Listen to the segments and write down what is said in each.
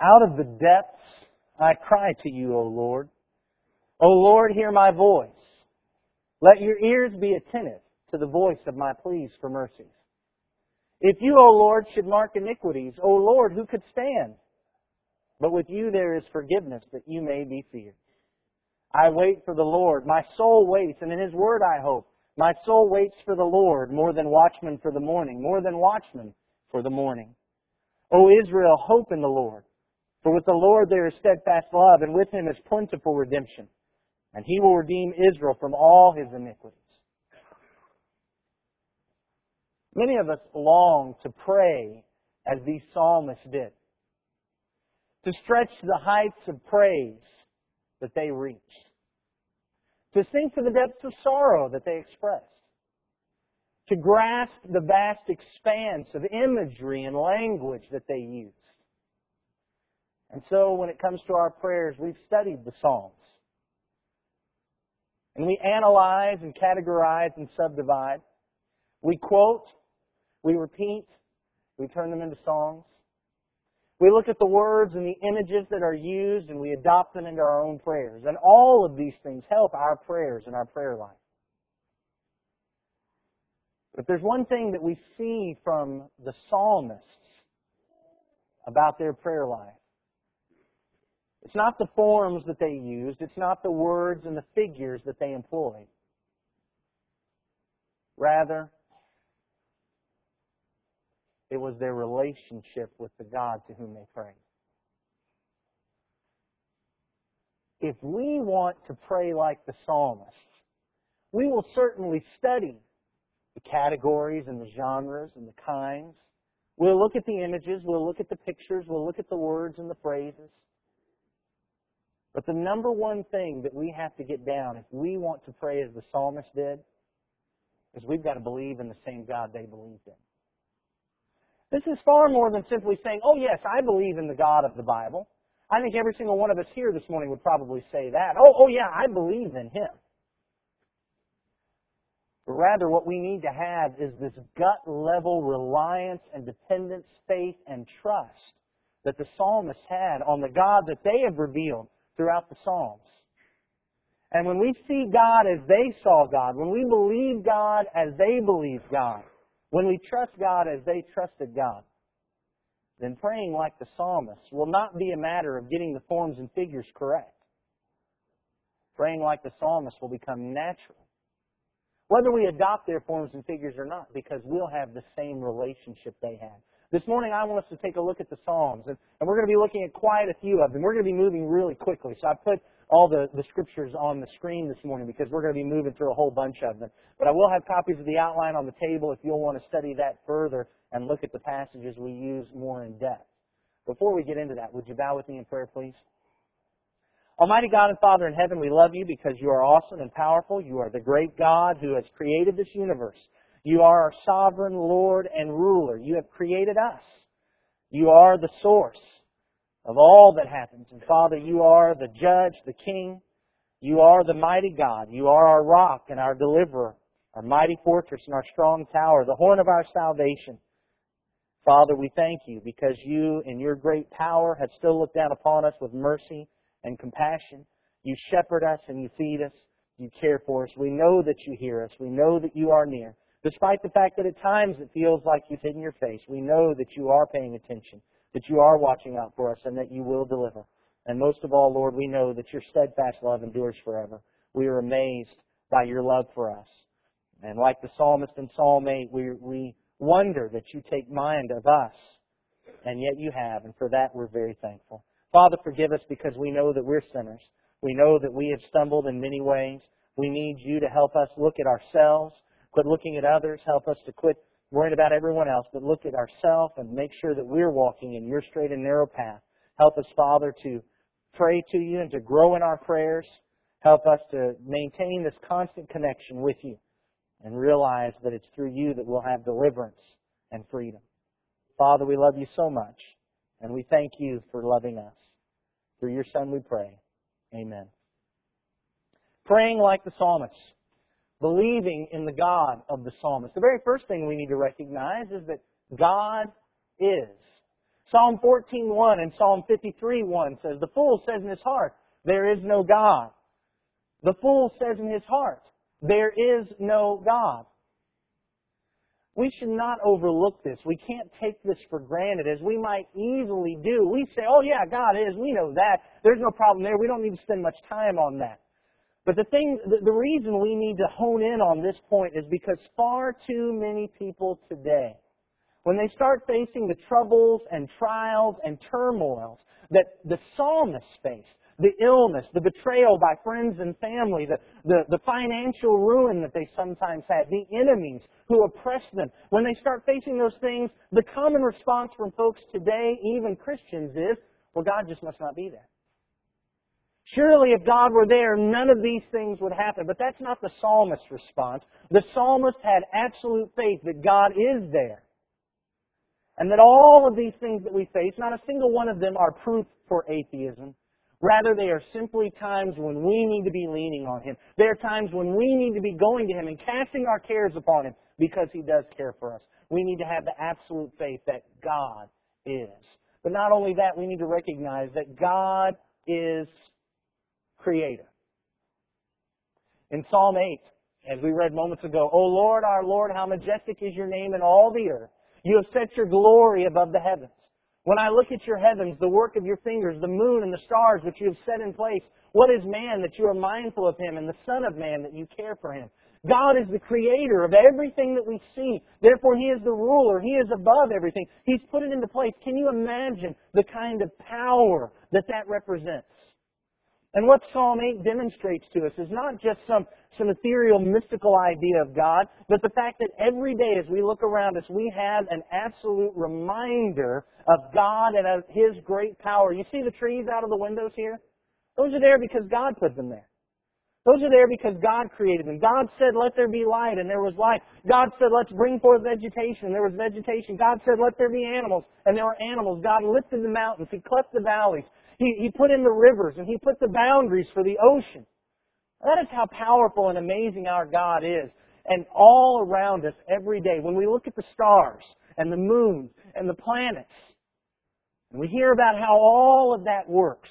Out of the depths I cry to you, O Lord. O Lord, hear my voice. Let your ears be attentive to the voice of my pleas for mercies. If you, O Lord, should mark iniquities, O Lord, who could stand? But with you there is forgiveness that you may be feared. I wait for the Lord. My soul waits, and in His word I hope. My soul waits for the Lord more than watchmen for the morning, more than watchmen for the morning. O Israel, hope in the Lord. For with the Lord there is steadfast love, and with Him is plentiful redemption. And He will redeem Israel from all his iniquities. Many of us long to pray as these psalmists did. To stretch the heights of praise that they reached. To sink to the depths of sorrow that they expressed. To grasp the vast expanse of imagery and language that they used. And so when it comes to our prayers, we've studied the Psalms. And we analyze and categorize and subdivide. We quote, we repeat, we turn them into songs. We look at the words and the images that are used and we adopt them into our own prayers. And all of these things help our prayers and our prayer life. But there's one thing that we see from the psalmists about their prayer life. It's not the forms that they used. It's not the words and the figures that they employed. Rather, it was their relationship with the God to whom they prayed. If we want to pray like the psalmists, we will certainly study the categories and the genres and the kinds. We'll look at the images, we'll look at the pictures, we'll look at the words and the phrases. But the number one thing that we have to get down if we want to pray as the psalmist did is we've got to believe in the same God they believed in. This is far more than simply saying, oh yes, I believe in the God of the Bible. I think every single one of us here this morning would probably say that. Oh, oh yeah, I believe in Him. But rather what we need to have is this gut level reliance and dependence, faith and trust that the psalmists had on the God that they have revealed throughout the Psalms. And when we see God as they saw God, when we believe God as they believed God, when we trust God as they trusted God, then praying like the psalmist will not be a matter of getting the forms and figures correct. Praying like the psalmist will become natural. Whether we adopt their forms and figures or not, because we'll have the same relationship they had. This morning I want us to take a look at the Psalms, and, and we're going to be looking at quite a few of them. We're going to be moving really quickly. So I put all the, the scriptures on the screen this morning because we're going to be moving through a whole bunch of them. But I will have copies of the outline on the table if you'll want to study that further and look at the passages we use more in depth. Before we get into that, would you bow with me in prayer, please? Almighty God and Father in heaven, we love you because you are awesome and powerful. You are the great God who has created this universe. You are our sovereign Lord and ruler. You have created us. You are the source of all that happens. And Father, you are the judge, the king. You are the mighty God. You are our rock and our deliverer, our mighty fortress and our strong tower, the horn of our salvation. Father, we thank you because you, in your great power, have still looked down upon us with mercy and compassion. You shepherd us and you feed us. You care for us. We know that you hear us. We know that you are near. Despite the fact that at times it feels like you've hidden your face, we know that you are paying attention, that you are watching out for us, and that you will deliver. And most of all, Lord, we know that your steadfast love endures forever. We are amazed by your love for us. And like the psalmist in Psalm 8, we, we wonder that you take mind of us, and yet you have, and for that we're very thankful. Father, forgive us because we know that we're sinners. We know that we have stumbled in many ways. We need you to help us look at ourselves Quit looking at others. Help us to quit worrying about everyone else, but look at ourselves and make sure that we're walking in your straight and narrow path. Help us, Father, to pray to you and to grow in our prayers. Help us to maintain this constant connection with you and realize that it's through you that we'll have deliverance and freedom. Father, we love you so much, and we thank you for loving us. Through your Son we pray. Amen. Praying like the psalmist believing in the God of the psalmist. The very first thing we need to recognize is that God is. Psalm 14.1 and Psalm 53.1 says, The fool says in his heart, there is no God. The fool says in his heart, there is no God. We should not overlook this. We can't take this for granted as we might easily do. We say, oh yeah, God is, we know that. There's no problem there. We don't need to spend much time on that. But the thing, the reason we need to hone in on this point is because far too many people today, when they start facing the troubles and trials and turmoils that the psalmist faced, the illness, the betrayal by friends and family, the, the, the, financial ruin that they sometimes had, the enemies who oppressed them. When they start facing those things, the common response from folks today, even Christians, is, well, God just must not be there. Surely if God were there, none of these things would happen. But that's not the psalmist's response. The psalmist had absolute faith that God is there. And that all of these things that we face, not a single one of them are proof for atheism. Rather, they are simply times when we need to be leaning on Him. They are times when we need to be going to Him and casting our cares upon Him because He does care for us. We need to have the absolute faith that God is. But not only that, we need to recognize that God is Creator. In Psalm 8, as we read moments ago, O Lord, our Lord, how majestic is your name in all the earth. You have set your glory above the heavens. When I look at your heavens, the work of your fingers, the moon and the stars which you have set in place, what is man that you are mindful of him, and the Son of Man that you care for him? God is the creator of everything that we see. Therefore, He is the ruler. He is above everything. He's put it into place. Can you imagine the kind of power that that represents? And what Psalm 8 demonstrates to us is not just some, some ethereal, mystical idea of God, but the fact that every day as we look around us, we have an absolute reminder of God and of His great power. You see the trees out of the windows here? Those are there because God put them there. Those are there because God created them. God said, let there be light, and there was light. God said, let's bring forth vegetation, and there was vegetation. God said, let there be animals, and there were animals. God lifted the mountains. He cleft the valleys. He, he put in the rivers and He put the boundaries for the ocean. That is how powerful and amazing our God is. And all around us every day, when we look at the stars and the moon and the planets, and we hear about how all of that works,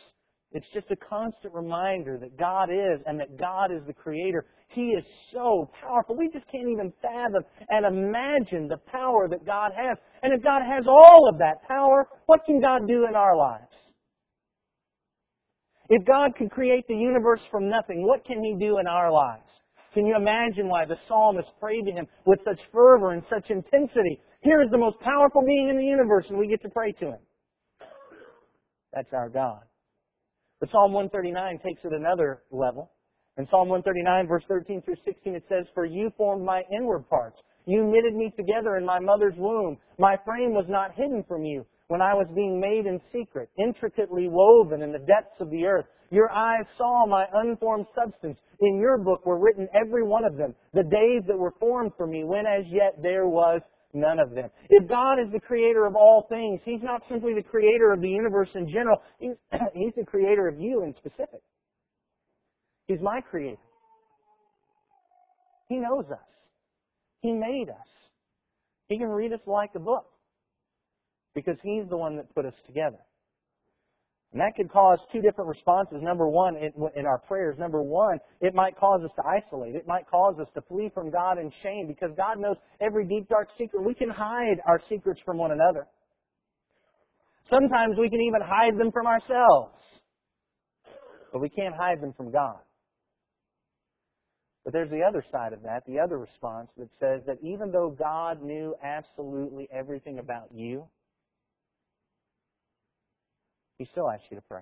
it's just a constant reminder that God is and that God is the Creator. He is so powerful. We just can't even fathom and imagine the power that God has. And if God has all of that power, what can God do in our lives? If God could create the universe from nothing, what can He do in our lives? Can you imagine why the psalmist prayed to Him with such fervor and such intensity? Here is the most powerful being in the universe, and we get to pray to Him. That's our God. But Psalm 139 takes it another level. In Psalm 139, verse 13 through 16, it says, For you formed my inward parts. You knitted me together in my mother's womb. My frame was not hidden from you when I was being made in secret, intricately woven in the depths of the earth. Your eyes saw my unformed substance. In your book were written every one of them, the days that were formed for me, when as yet there was none of them. If God is the creator of all things, He's not simply the creator of the universe in general, He's, he's the creator of you in specific. He's my creator. He knows us. He made us. He can read us like a book because He's the one that put us together. And that could cause two different responses. Number one, in our prayers, number one, it might cause us to isolate. It might cause us to flee from God in shame because God knows every deep, dark secret. We can hide our secrets from one another. Sometimes we can even hide them from ourselves. But we can't hide them from God. But there's the other side of that, the other response that says that even though God knew absolutely everything about you, he still asks you to pray.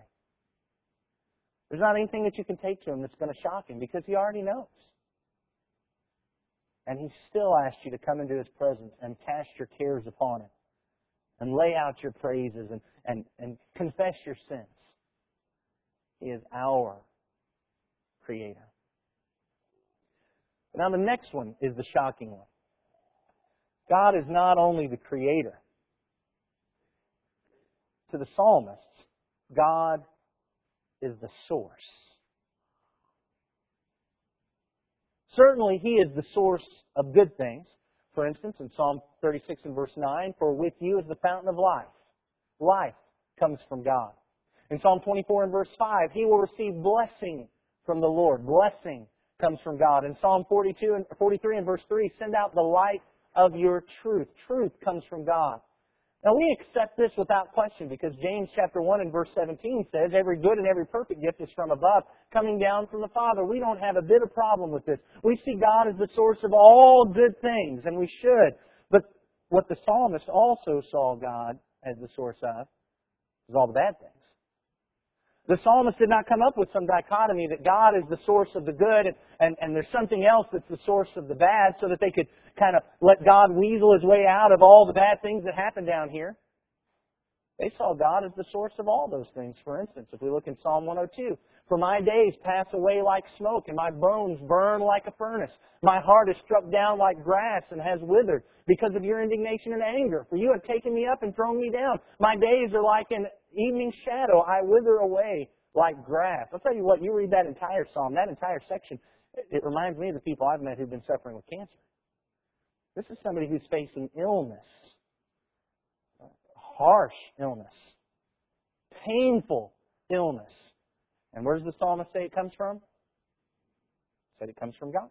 There's not anything that you can take to him that's going to shock him because he already knows. And he still asks you to come into his presence and cast your cares upon him and lay out your praises and, and, and confess your sins. He is our creator. Now the next one is the shocking one. God is not only the creator. To the psalmists, God is the source. Certainly, He is the source of good things. For instance, in Psalm 36 and verse 9, For with you is the fountain of life. life comes from God. In Psalm 24 and verse 5, he will receive blessing from the Lord. Blessing comes from God. In Psalm 42 and 43 and verse 3, send out the light of your truth. Truth comes from God. Now we accept this without question because James chapter 1 and verse 17 says, every good and every perfect gift is from above, coming down from the Father. We don't have a bit of problem with this. We see God as the source of all good things, and we should. But what the psalmist also saw God as the source of is all the bad things. The psalmist did not come up with some dichotomy that God is the source of the good and, and, and there's something else that's the source of the bad so that they could kind of let God weasel his way out of all the bad things that happen down here. They saw God as the source of all those things. For instance, if we look in Psalm 102, For my days pass away like smoke, and my bones burn like a furnace. My heart is struck down like grass and has withered because of your indignation and anger. For you have taken me up and thrown me down. My days are like an evening shadow. I wither away like grass. I'll tell you what, you read that entire psalm, that entire section, it reminds me of the people I've met who've been suffering with cancer. This is somebody who's facing illness harsh illness, painful illness. And where does the psalmist say it comes from? Said it comes from God.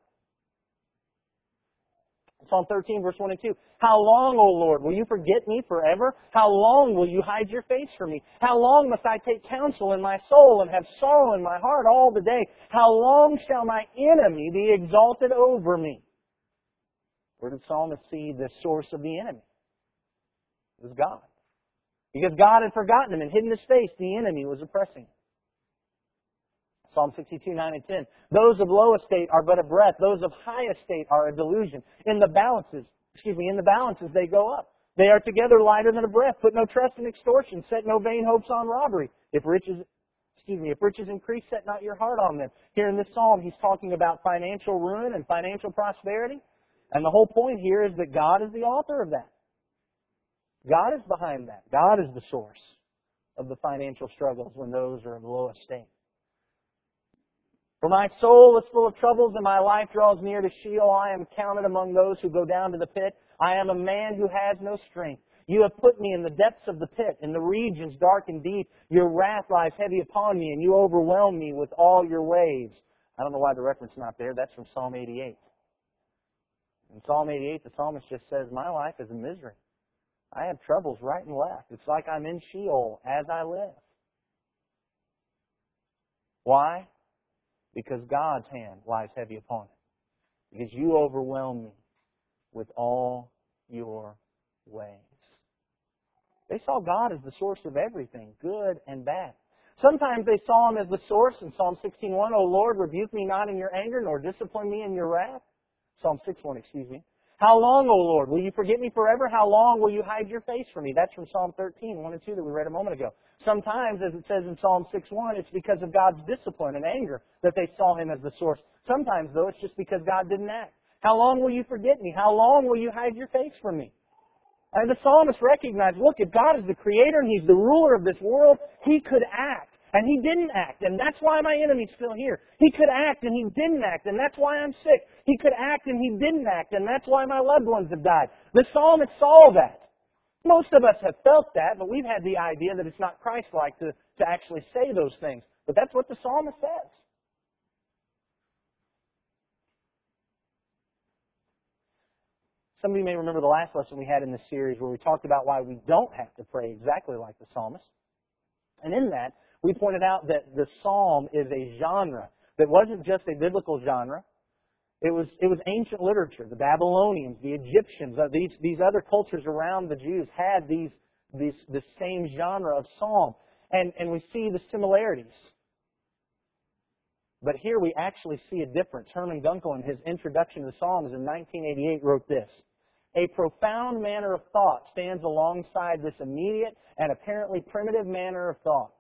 Psalm 13, verse 1 and 2. How long, O Lord, will you forget me forever? How long will you hide your face from me? How long must I take counsel in my soul and have sorrow in my heart all the day? How long shall my enemy be exalted over me? Where did psalmist see the source of the enemy? It was God. Because God had forgotten him and hidden his face, the enemy was oppressing Psalm 62, 9 and 10. Those of low estate are but a breath. Those of high estate are a delusion. In the balances, excuse me, in the balances they go up. They are together lighter than a breath. Put no trust in extortion. Set no vain hopes on robbery. If riches, excuse me, if riches increase, set not your heart on them. Here in this psalm, he's talking about financial ruin and financial prosperity. And the whole point here is that God is the author of that. God is behind that. God is the source of the financial struggles when those are of low estate. For my soul is full of troubles and my life draws near to Sheol. I am counted among those who go down to the pit. I am a man who has no strength. You have put me in the depths of the pit, in the regions dark and deep. Your wrath lies heavy upon me, and you overwhelm me with all your waves. I don't know why the reference is not there. That's from Psalm 88. In Psalm 88, the psalmist just says, My life is a misery. I have troubles right and left. It's like I'm in Sheol as I live. Why? Because God's hand lies heavy upon it. Because you overwhelm me with all your ways. They saw God as the source of everything, good and bad. Sometimes they saw Him as the source in Psalm 16.1, O Lord, rebuke me not in your anger, nor discipline me in your wrath. Psalm 6.1, excuse me. How long, O Lord? Will you forget me forever? How long will you hide your face from me? That's from Psalm 13, 1 and 2 that we read a moment ago. Sometimes, as it says in Psalm 6, 1, it's because of God's discipline and anger that they saw him as the source. Sometimes, though, it's just because God didn't act. How long will you forget me? How long will you hide your face from me? And the psalmist recognized, look, if God is the creator and He's the ruler of this world, He could act. And he didn't act, and that's why my enemy's still here. He could act, and he didn't act, and that's why I'm sick. He could act, and he didn't act, and that's why my loved ones have died. The psalmist saw that. Most of us have felt that, but we've had the idea that it's not Christ-like to, to actually say those things. But that's what the psalmist says. Some of you may remember the last lesson we had in this series where we talked about why we don't have to pray exactly like the psalmist. And in that, we pointed out that the psalm is a genre that wasn't just a biblical genre. It was, it was ancient literature. The Babylonians, the Egyptians, uh, these, these other cultures around the Jews had these, these, the same genre of psalm. And, and we see the similarities. But here we actually see a difference. Hermann Gunkel, in his introduction to the Psalms in 1988, wrote this. A profound manner of thought stands alongside this immediate and apparently primitive manner of thought.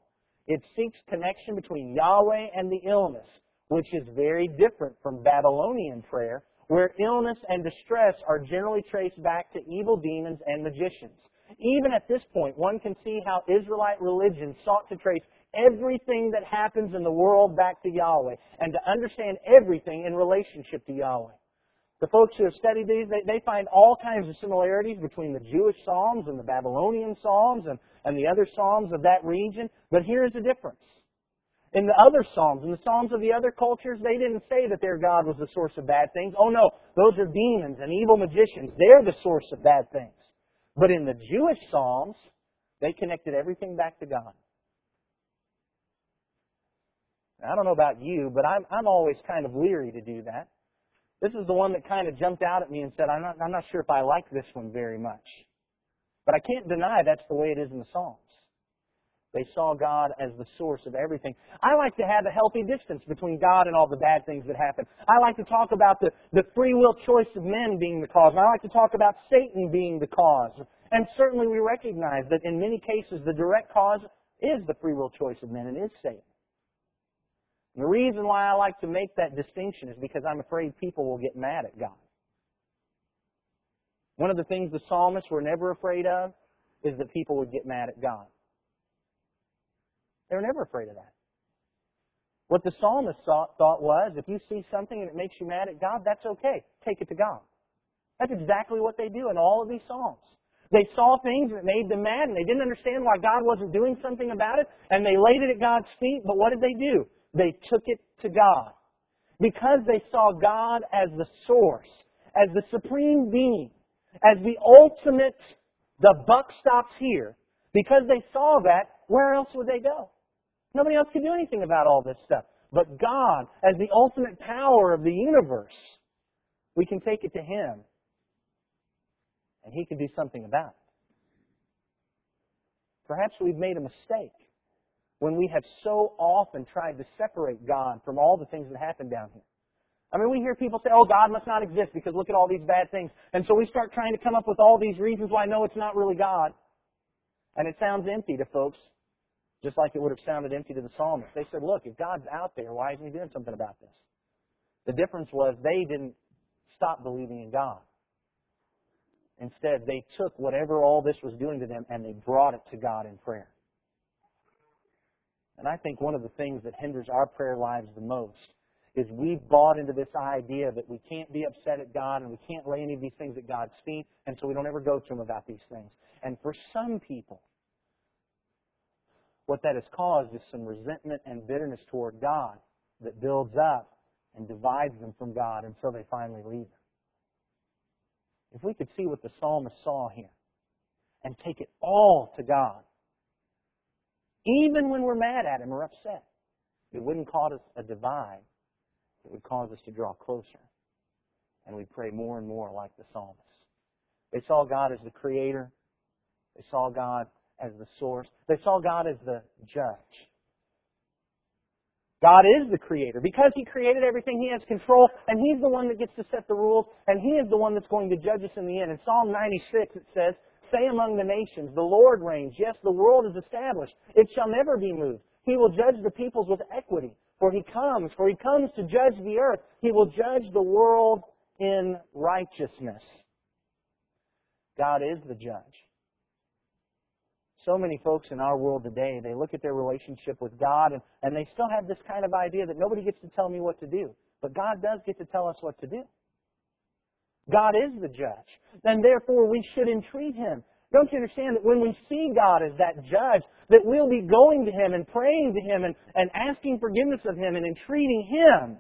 It seeks connection between Yahweh and the illness, which is very different from Babylonian prayer, where illness and distress are generally traced back to evil demons and magicians. Even at this point, one can see how Israelite religion sought to trace everything that happens in the world back to Yahweh and to understand everything in relationship to Yahweh. The folks who have studied these, they, they find all kinds of similarities between the Jewish Psalms and the Babylonian Psalms and, and the other Psalms of that region, but here's the difference. In the other Psalms, in the Psalms of the other cultures, they didn't say that their God was the source of bad things. Oh no, those are demons and evil magicians. They're the source of bad things. But in the Jewish Psalms, they connected everything back to God. I don't know about you, but I'm, I'm always kind of leery to do that. This is the one that kind of jumped out at me and said, I'm not, I'm not sure if I like this one very much. But I can't deny that's the way it is in the Psalms. They saw God as the source of everything. I like to have a healthy distance between God and all the bad things that happen. I like to talk about the, the free will choice of men being the cause. And I like to talk about Satan being the cause. And certainly we recognize that in many cases the direct cause is the free will choice of men and is Satan. And the reason why I like to make that distinction is because I'm afraid people will get mad at God. One of the things the psalmists were never afraid of is that people would get mad at God. They were never afraid of that. What the psalmist thought was, if you see something and it makes you mad at God, that's okay. Take it to God. That's exactly what they do in all of these psalms. They saw things that made them mad and they didn't understand why God wasn't doing something about it and they laid it at God's feet, but what did they do? They took it to God. Because they saw God as the source, as the supreme being, as the ultimate, the buck stops here. Because they saw that, where else would they go? Nobody else could do anything about all this stuff. But God, as the ultimate power of the universe, we can take it to Him. And He can do something about it. Perhaps we've made a mistake when we have so often tried to separate God from all the things that happen down here. I mean, we hear people say, oh, God must not exist because look at all these bad things. And so we start trying to come up with all these reasons why no, it's not really God. And it sounds empty to folks, just like it would have sounded empty to the psalmist. They said, look, if God's out there, why isn't he doing something about this? The difference was they didn't stop believing in God. Instead, they took whatever all this was doing to them and they brought it to God in prayer. And I think one of the things that hinders our prayer lives the most is we've bought into this idea that we can't be upset at God and we can't lay any of these things at God's feet, and so we don't ever go to Him about these things. And for some people, what that has caused is some resentment and bitterness toward God that builds up and divides them from God until they finally leave Him. If we could see what the psalmist saw here and take it all to God, even when we're mad at Him or upset, it wouldn't cause us a divide. It would cause us to draw closer. And we pray more and more like the psalmist. They saw God as the creator. They saw God as the source. They saw God as the judge. God is the creator. Because He created everything, He has control, and He's the one that gets to set the rules, and He is the one that's going to judge us in the end. In Psalm 96, it says, Say among the nations, the Lord reigns. Yes, the world is established. It shall never be moved. He will judge the peoples with equity. For he comes, for he comes to judge the earth. He will judge the world in righteousness. God is the judge. So many folks in our world today, they look at their relationship with God and, and they still have this kind of idea that nobody gets to tell me what to do. But God does get to tell us what to do. God is the judge. And therefore we should entreat Him. Don't you understand that when we see God as that judge, that we'll be going to Him and praying to Him and, and asking forgiveness of Him and entreating Him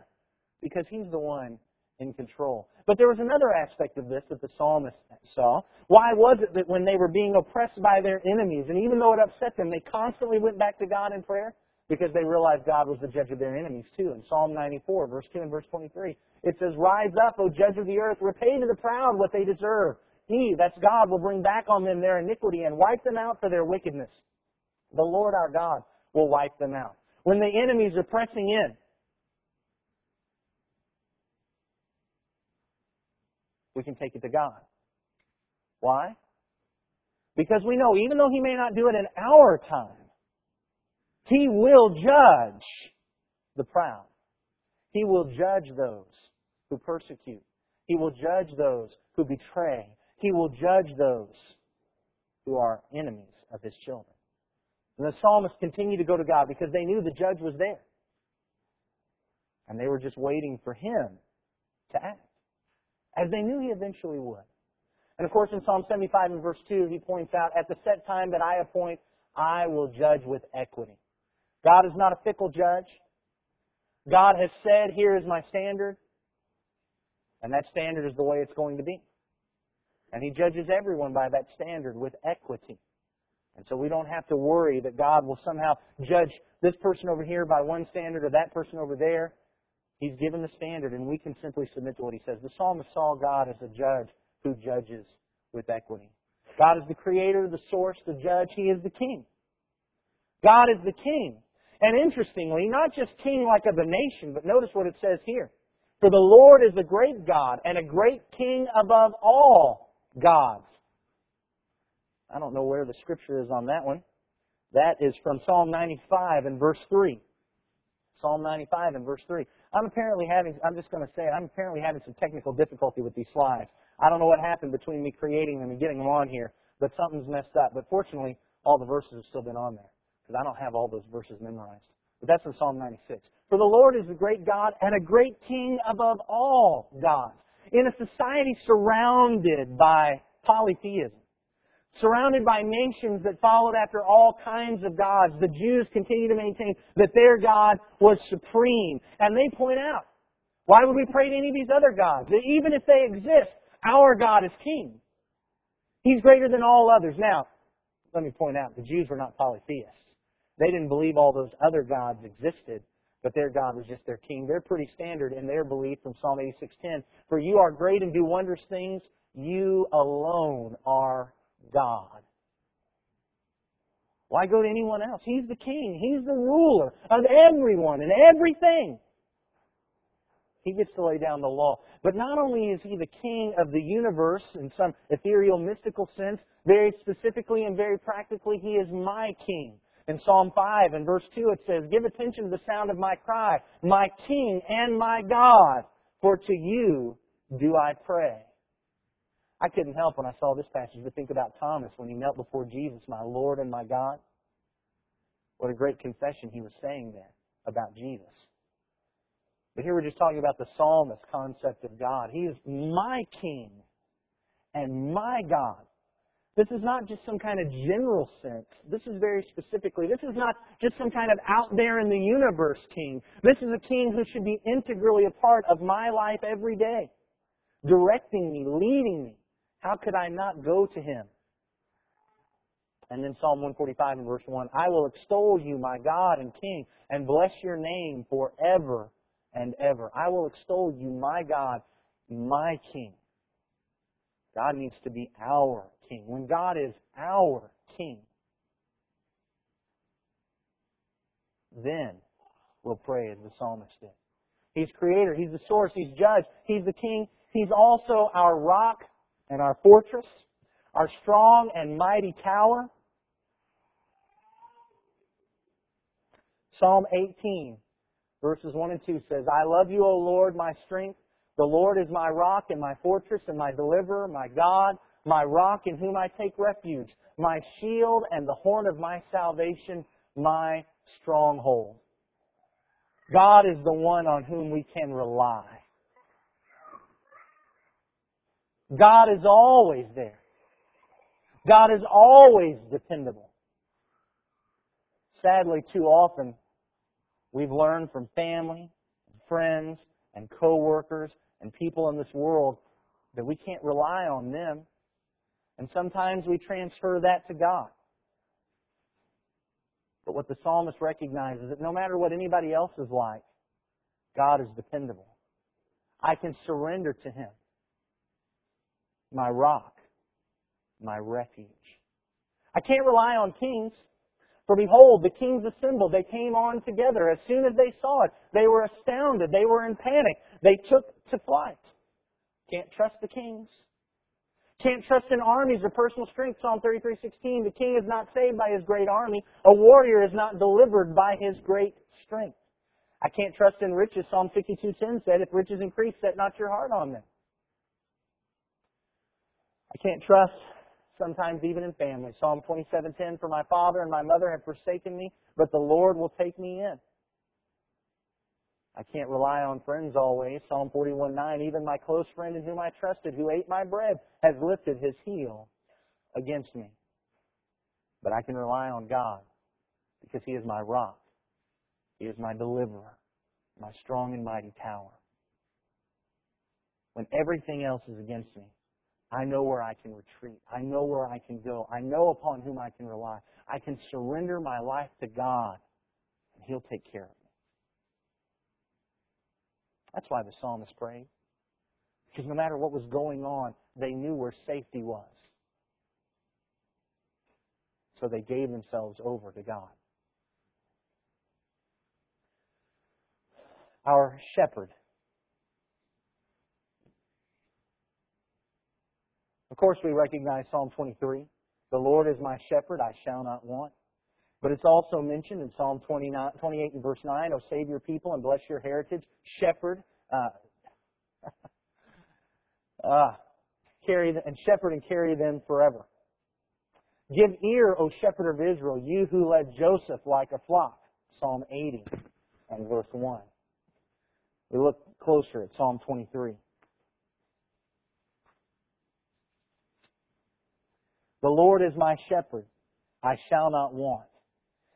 because He's the one in control. But there was another aspect of this that the psalmist saw. Why was it that when they were being oppressed by their enemies, and even though it upset them, they constantly went back to God in prayer? Because they realized God was the judge of their enemies too. In Psalm 94, verse 2 and verse 23, it says, Rise up, O judge of the earth, repay to the proud what they deserve. He, that's God, will bring back on them their iniquity and wipe them out for their wickedness. The Lord our God will wipe them out. When the enemies are pressing in, we can take it to God. Why? Because we know even though He may not do it in our time, He will judge the proud. He will judge those who persecute. He will judge those who betray. He will judge those who are enemies of His children. And the psalmists continued to go to God because they knew the judge was there. And they were just waiting for Him to act as they knew he eventually would. And of course, in Psalm 75 and verse 2, he points out, At the set time that I appoint, I will judge with equity. God is not a fickle judge. God has said, here is my standard. And that standard is the way it's going to be. And He judges everyone by that standard with equity. And so we don't have to worry that God will somehow judge this person over here by one standard or that person over there. He's given the standard, and we can simply submit to what He says. The psalmist saw God as a judge who judges with equity. God is the creator, the source, the judge. He is the king. God is the king. And interestingly, not just king like of a nation, but notice what it says here. For the Lord is a great God and a great king above all gods. I don't know where the scripture is on that one. That is from Psalm 95 and verse 3. Psalm 95 and verse 3. I'm apparently having, I'm just going to say, I'm apparently having some technical difficulty with these slides. I don't know what happened between me creating them and getting them on here, but something's messed up. But fortunately, all the verses have still been on there because I don't have all those verses memorized. But that's in Psalm 96. For the Lord is a great God and a great King above all gods. In a society surrounded by polytheism, surrounded by nations that followed after all kinds of gods, the Jews continue to maintain that their God was supreme. And they point out, why would we pray to any of these other gods? Even if they exist, our God is King. He's greater than all others. Now, let me point out, the Jews were not polytheists. They didn't believe all those other gods existed, but their God was just their king. They're pretty standard in their belief from Psalm 86:10. For you are great and do wondrous things. You alone are God. Why go to anyone else? He's the king. He's the ruler of everyone and everything. He gets to lay down the law. But not only is he the king of the universe in some ethereal, mystical sense, very specifically and very practically, he is my king. In Psalm 5 and verse 2 it says, Give attention to the sound of my cry, my King and my God, for to you do I pray. I couldn't help when I saw this passage to think about Thomas when he knelt before Jesus, my Lord and my God. What a great confession he was saying there about Jesus. But here we're just talking about the psalmist concept of God. He is my King and my God. This is not just some kind of general sense. This is very specifically. This is not just some kind of out there in the universe king. This is a king who should be integrally a part of my life every day, directing me, leading me. How could I not go to him? And then Psalm 145 and verse 1 I will extol you, my God and King, and bless your name forever and ever. I will extol you, my God, my King. God needs to be our king. When God is our king, then we'll pray as the psalmist did. He's creator, he's the source, he's judge, he's the king, he's also our rock and our fortress, our strong and mighty tower. Psalm 18, verses 1 and 2 says, I love you, O Lord, my strength. The Lord is my rock and my fortress and my deliverer, my God, my rock in whom I take refuge, my shield and the horn of my salvation, my stronghold. God is the one on whom we can rely. God is always there. God is always dependable. Sadly, too often, we've learned from family, friends, and coworkers and people in this world that we can't rely on them. And sometimes we transfer that to God. But what the psalmist recognizes is that no matter what anybody else is like, God is dependable. I can surrender to Him. My rock, my refuge. I can't rely on kings. For behold, the kings assembled. They came on together. As soon as they saw it, they were astounded. They were in panic. They took to flight. Can't trust the kings. Can't trust in armies or personal strength. Psalm 33:16. The king is not saved by his great army. A warrior is not delivered by his great strength. I can't trust in riches. Psalm 62:10 said, "If riches increase, set not your heart on them." I can't trust sometimes even in family. Psalm 27:10, "For my father and my mother have forsaken me, but the Lord will take me in." I can't rely on friends always. Psalm 41:9, "Even my close friend in whom I trusted, who ate my bread, has lifted his heel against me." But I can rely on God because He is my rock. He is my deliverer, my strong and mighty tower. When everything else is against me, I know where I can retreat. I know where I can go. I know upon whom I can rely. I can surrender my life to God, and He'll take care of me. That's why the psalmist prayed. Because no matter what was going on, they knew where safety was. So they gave themselves over to God. Our shepherd. Of course, we recognize Psalm 23. The Lord is my shepherd, I shall not want. But it's also mentioned in Psalm 29, 28 and verse nine: 9, O save your people and bless your heritage. Shepherd, uh, uh, carry them, and shepherd and carry them forever. Give ear, O shepherd of Israel, you who led Joseph like a flock. Psalm 80 and verse 1. We look closer at Psalm 23. The Lord is my shepherd. I shall not want.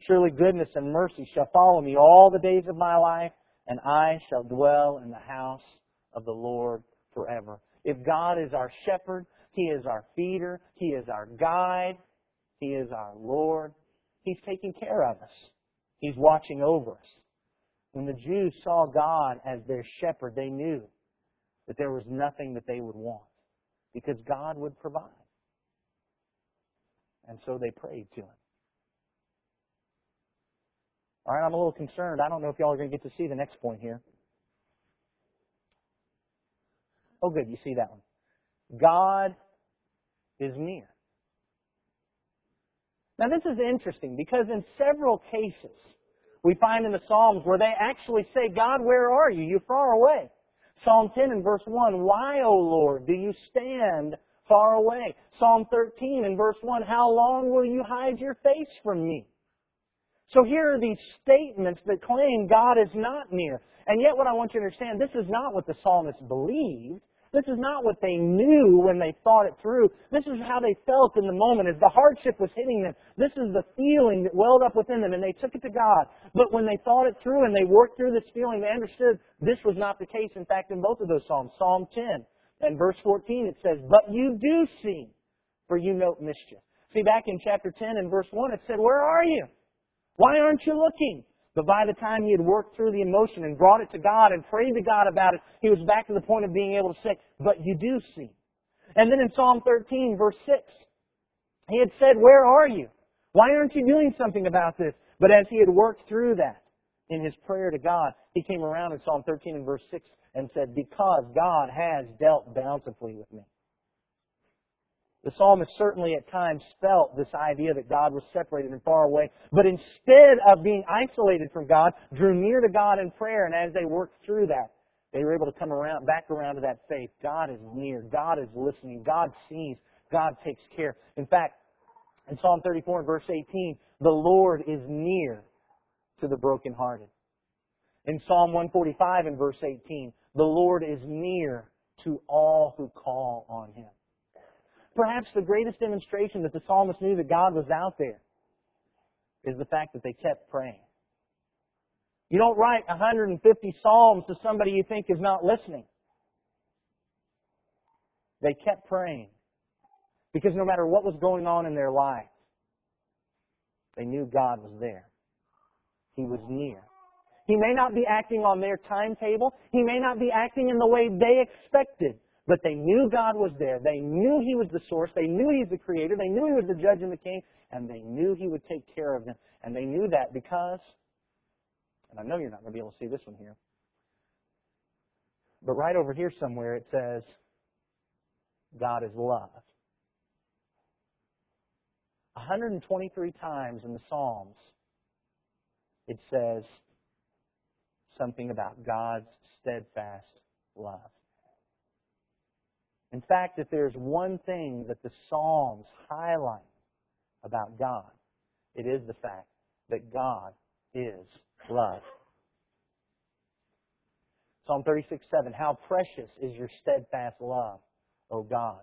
Surely goodness and mercy shall follow me all the days of my life, and I shall dwell in the house of the Lord forever. If God is our shepherd, He is our feeder, He is our guide, He is our Lord, He's taking care of us. He's watching over us. When the Jews saw God as their shepherd, they knew that there was nothing that they would want because God would provide. And so they prayed to Him. All right, I'm a little concerned. I don't know if y'all are going to get to see the next point here. Oh, good, you see that one. God is near. Now, this is interesting because in several cases, we find in the Psalms where they actually say, God, where are you? You're far away. Psalm 10 and verse 1, Why, O Lord, do you stand far away? Psalm 13 and verse 1, How long will you hide your face from me? So here are these statements that claim God is not near. And yet what I want you to understand, this is not what the psalmist believed. This is not what they knew when they thought it through. This is how they felt in the moment as the hardship was hitting them. This is the feeling that welled up within them and they took it to God. But when they thought it through and they worked through this feeling, they understood this was not the case. In fact, in both of those Psalms, Psalm 10 and verse 14, it says, But you do see, for you note mischief. See, back in chapter 10 and verse 1, it said, Where are you? Why aren't you looking? But by the time he had worked through the emotion and brought it to God and prayed to God about it, he was back to the point of being able to say, but you do see. And then in Psalm 13, verse 6, he had said, where are you? Why aren't you doing something about this? But as he had worked through that in his prayer to God, he came around in Psalm 13 and verse 6 and said, because God has dealt bountifully with me. The psalmist certainly at times felt this idea that God was separated and far away, but instead of being isolated from God, drew near to God in prayer, and as they worked through that, they were able to come around, back around to that faith. God is near. God is listening. God sees. God takes care. In fact, in Psalm 34 and verse 18, the Lord is near to the brokenhearted. In Psalm 145 and verse 18, the Lord is near to all who call on Him. Perhaps the greatest demonstration that the psalmist knew that God was out there is the fact that they kept praying. You don't write 150 psalms to somebody you think is not listening. They kept praying. Because no matter what was going on in their life, they knew God was there. He was near. He may not be acting on their timetable. He may not be acting in the way they expected. But they knew God was there. They knew He was the source. They knew He's the creator. They knew He was the judge and the king. And they knew He would take care of them. And they knew that because, and I know you're not going to be able to see this one here, but right over here somewhere it says, God is love. 123 times in the Psalms, it says something about God's steadfast love. In fact, if there's one thing that the Psalms highlight about God, it is the fact that God is love. Psalm 36, 7. How precious is your steadfast love, O God.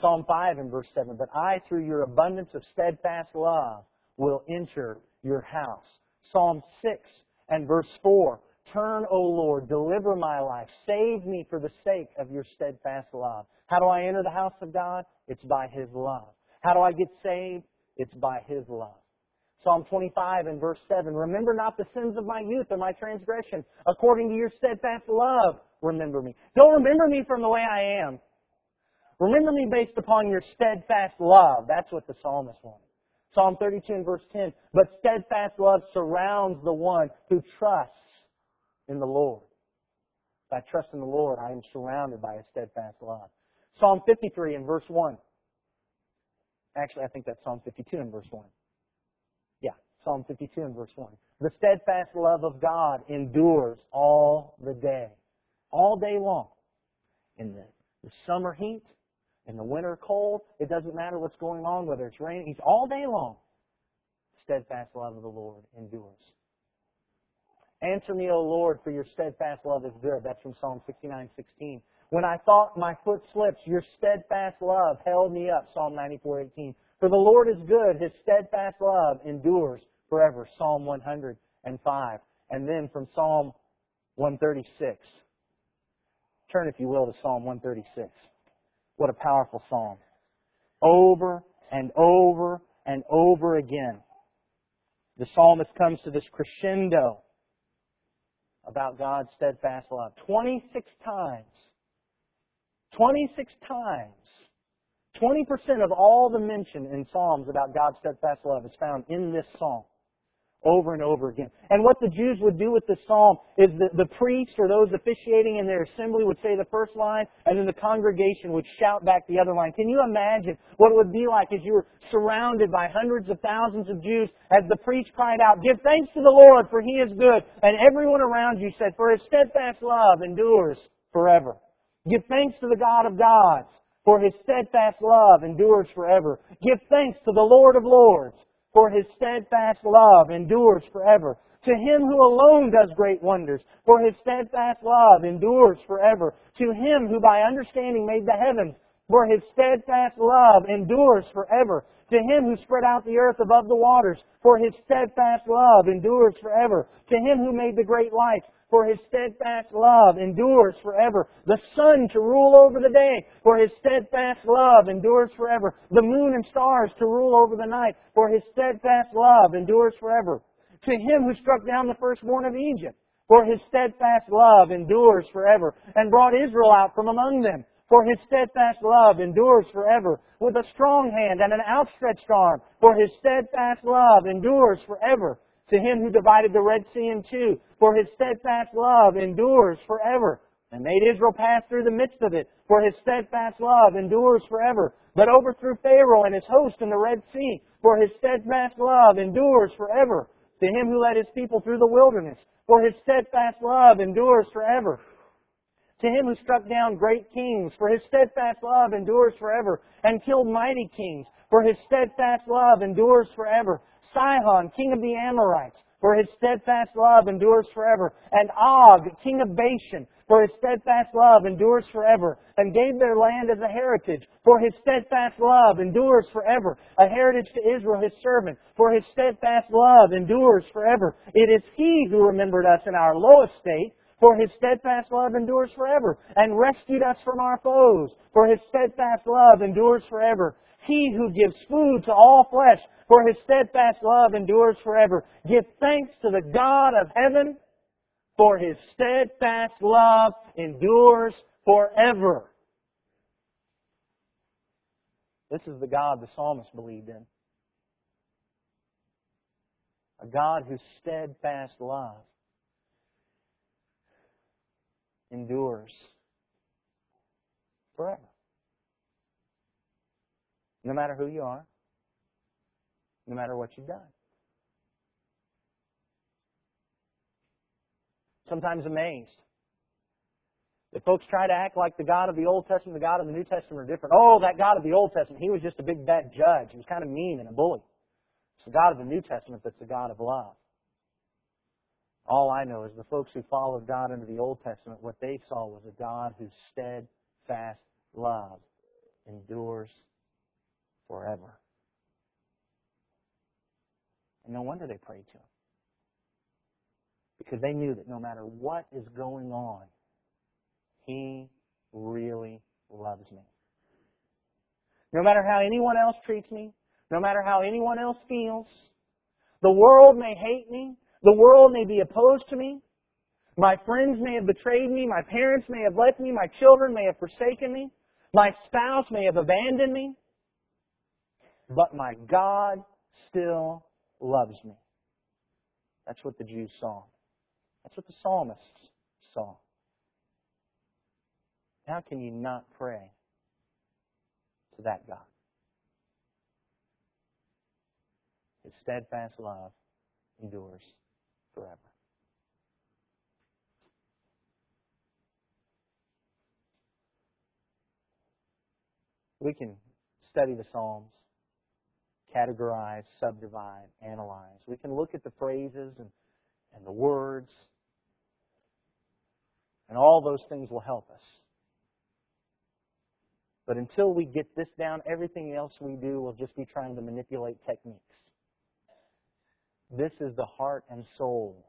Psalm 5 and verse 7. But I, through your abundance of steadfast love, will enter your house. Psalm 6 and verse 4. Turn, O Lord, deliver my life. Save me for the sake of your steadfast love. How do I enter the house of God? It's by His love. How do I get saved? It's by His love. Psalm 25 and verse 7. Remember not the sins of my youth and my transgression. According to your steadfast love, remember me. Don't remember me from the way I am. Remember me based upon your steadfast love. That's what the psalmist wanted. Psalm 32 and verse 10. But steadfast love surrounds the one who trusts in the Lord. If I trust in the Lord, I am surrounded by a steadfast love. Psalm 53 and verse 1. Actually, I think that's Psalm 52 and verse 1. Yeah, Psalm 52 and verse 1. The steadfast love of God endures all the day. All day long. In the, the summer heat, in the winter cold, it doesn't matter what's going on, whether it's raining, he's all day long. The steadfast love of the Lord endures. Answer me, O Lord, for your steadfast love is good. That's from Psalm 69, 16. When I thought my foot slips, your steadfast love held me up. Psalm 94, 18. For the Lord is good. His steadfast love endures forever. Psalm 105. And then from Psalm 136. Turn, if you will, to Psalm 136. What a powerful psalm. Over and over and over again. The psalmist comes to this crescendo about God's steadfast love. 26 times. 26 times. 20% of all the mention in Psalms about God's steadfast love is found in this psalm over and over again. And what the Jews would do with this psalm is that the priest or those officiating in their assembly would say the first line, and then the congregation would shout back the other line. Can you imagine what it would be like as you were surrounded by hundreds of thousands of Jews as the priest cried out, Give thanks to the Lord, for he is good. And everyone around you said, For his steadfast love endures forever. Give thanks to the God of gods, for his steadfast love endures forever. Give thanks to the Lord of lords, for his steadfast love endures forever. To him who alone does great wonders, for his steadfast love endures forever. To him who by understanding made the heavens, for his steadfast love endures forever. To him who spread out the earth above the waters, for his steadfast love endures forever. To him who made the great lights, for his steadfast love endures forever. The sun to rule over the day, for his steadfast love endures forever. The moon and stars to rule over the night, for his steadfast love endures forever. To him who struck down the firstborn of Egypt, for his steadfast love endures forever, and brought Israel out from among them. For his steadfast love endures forever, with a strong hand and an outstretched arm. For his steadfast love endures forever to him who divided the Red Sea in two, for his steadfast love endures forever, and made Israel pass through the midst of it, for his steadfast love endures forever, but overthrew Pharaoh and his host in the Red Sea, for his steadfast love endures forever, to him who led his people through the wilderness, for his steadfast love endures forever. To him who struck down great kings, for his steadfast love endures forever, and killed mighty kings, for his steadfast love endures forever. Sihon, king of the Amorites, for his steadfast love endures forever. And Og, king of Bashan, for his steadfast love endures forever. And gave their land as a heritage, for his steadfast love endures forever. A heritage to Israel, his servant, for his steadfast love endures forever. It is he who remembered us in our low estate, for his steadfast love endures forever, and rescued us from our foes, for his steadfast love endures forever. He who gives food to all flesh, for his steadfast love endures forever. Give thanks to the God of heaven, for his steadfast love endures forever. This is the God the psalmist believed in. A God whose steadfast love endures forever. No matter who you are, no matter what you've done. sometimes amazed. that folks try to act like the God of the Old Testament the God of the New Testament are different, oh, that God of the Old Testament, he was just a big bad judge. He was kind of mean and a bully. It's the God of the New Testament that's the God of love. All I know is the folks who followed God into the Old Testament, what they saw was a God whose steadfast love endures forever. And no wonder they prayed to him. Because they knew that no matter what is going on, he really loves me. No matter how anyone else treats me, no matter how anyone else feels, the world may hate me, the world may be opposed to me, my friends may have betrayed me, my parents may have left me, my children may have forsaken me, my spouse may have abandoned me, but my God still loves me. That's what the Jews saw. That's what the psalmists saw. How can you not pray to that God? His steadfast love endures forever. We can study the Psalms, categorize, subdivide, analyze. We can look at the phrases and, and the words, and all those things will help us. But until we get this down, everything else we do will just be trying to manipulate techniques. This is the heart and soul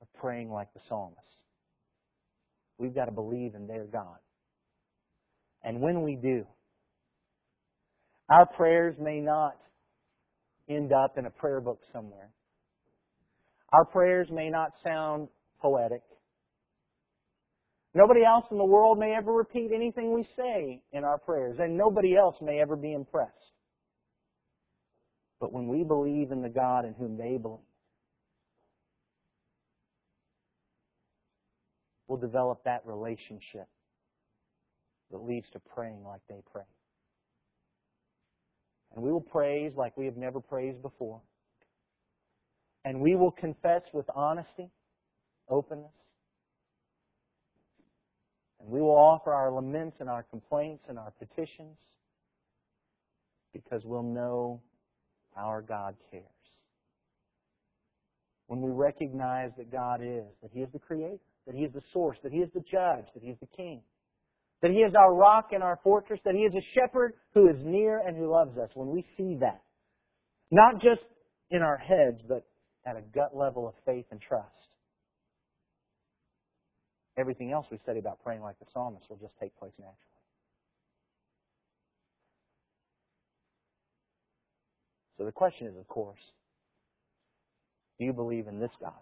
of praying like the psalmist. We've got to believe in their God. And when we do, our prayers may not end up in a prayer book somewhere. Our prayers may not sound poetic. Nobody else in the world may ever repeat anything we say in our prayers, and nobody else may ever be impressed. But when we believe in the God in whom they believe, we'll develop that relationship that leads to praying like they pray. And we will praise like we have never praised before. And we will confess with honesty, openness, and we will offer our laments and our complaints and our petitions because we'll know our God cares. When we recognize that God is, that He is the Creator, that He is the source, that He is the judge, that He is the King, that He is our rock and our fortress, that He is a shepherd who is near and who loves us, when we see that, not just in our heads, but at a gut level of faith and trust, everything else we study about praying like the psalmist will just take place naturally. So the question is, of course, do you believe in this God?